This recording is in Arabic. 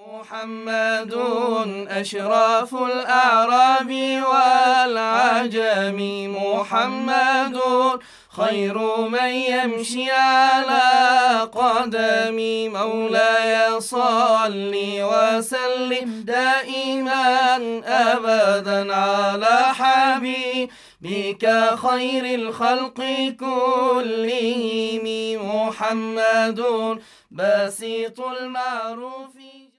محمد أشراف الأعراب والعجم. محمد خير من يمشي على قدمي مولاي صل وسلم دائما أبدا على حبيبك خير الخلق كلهم. محمد بسيط المعروف.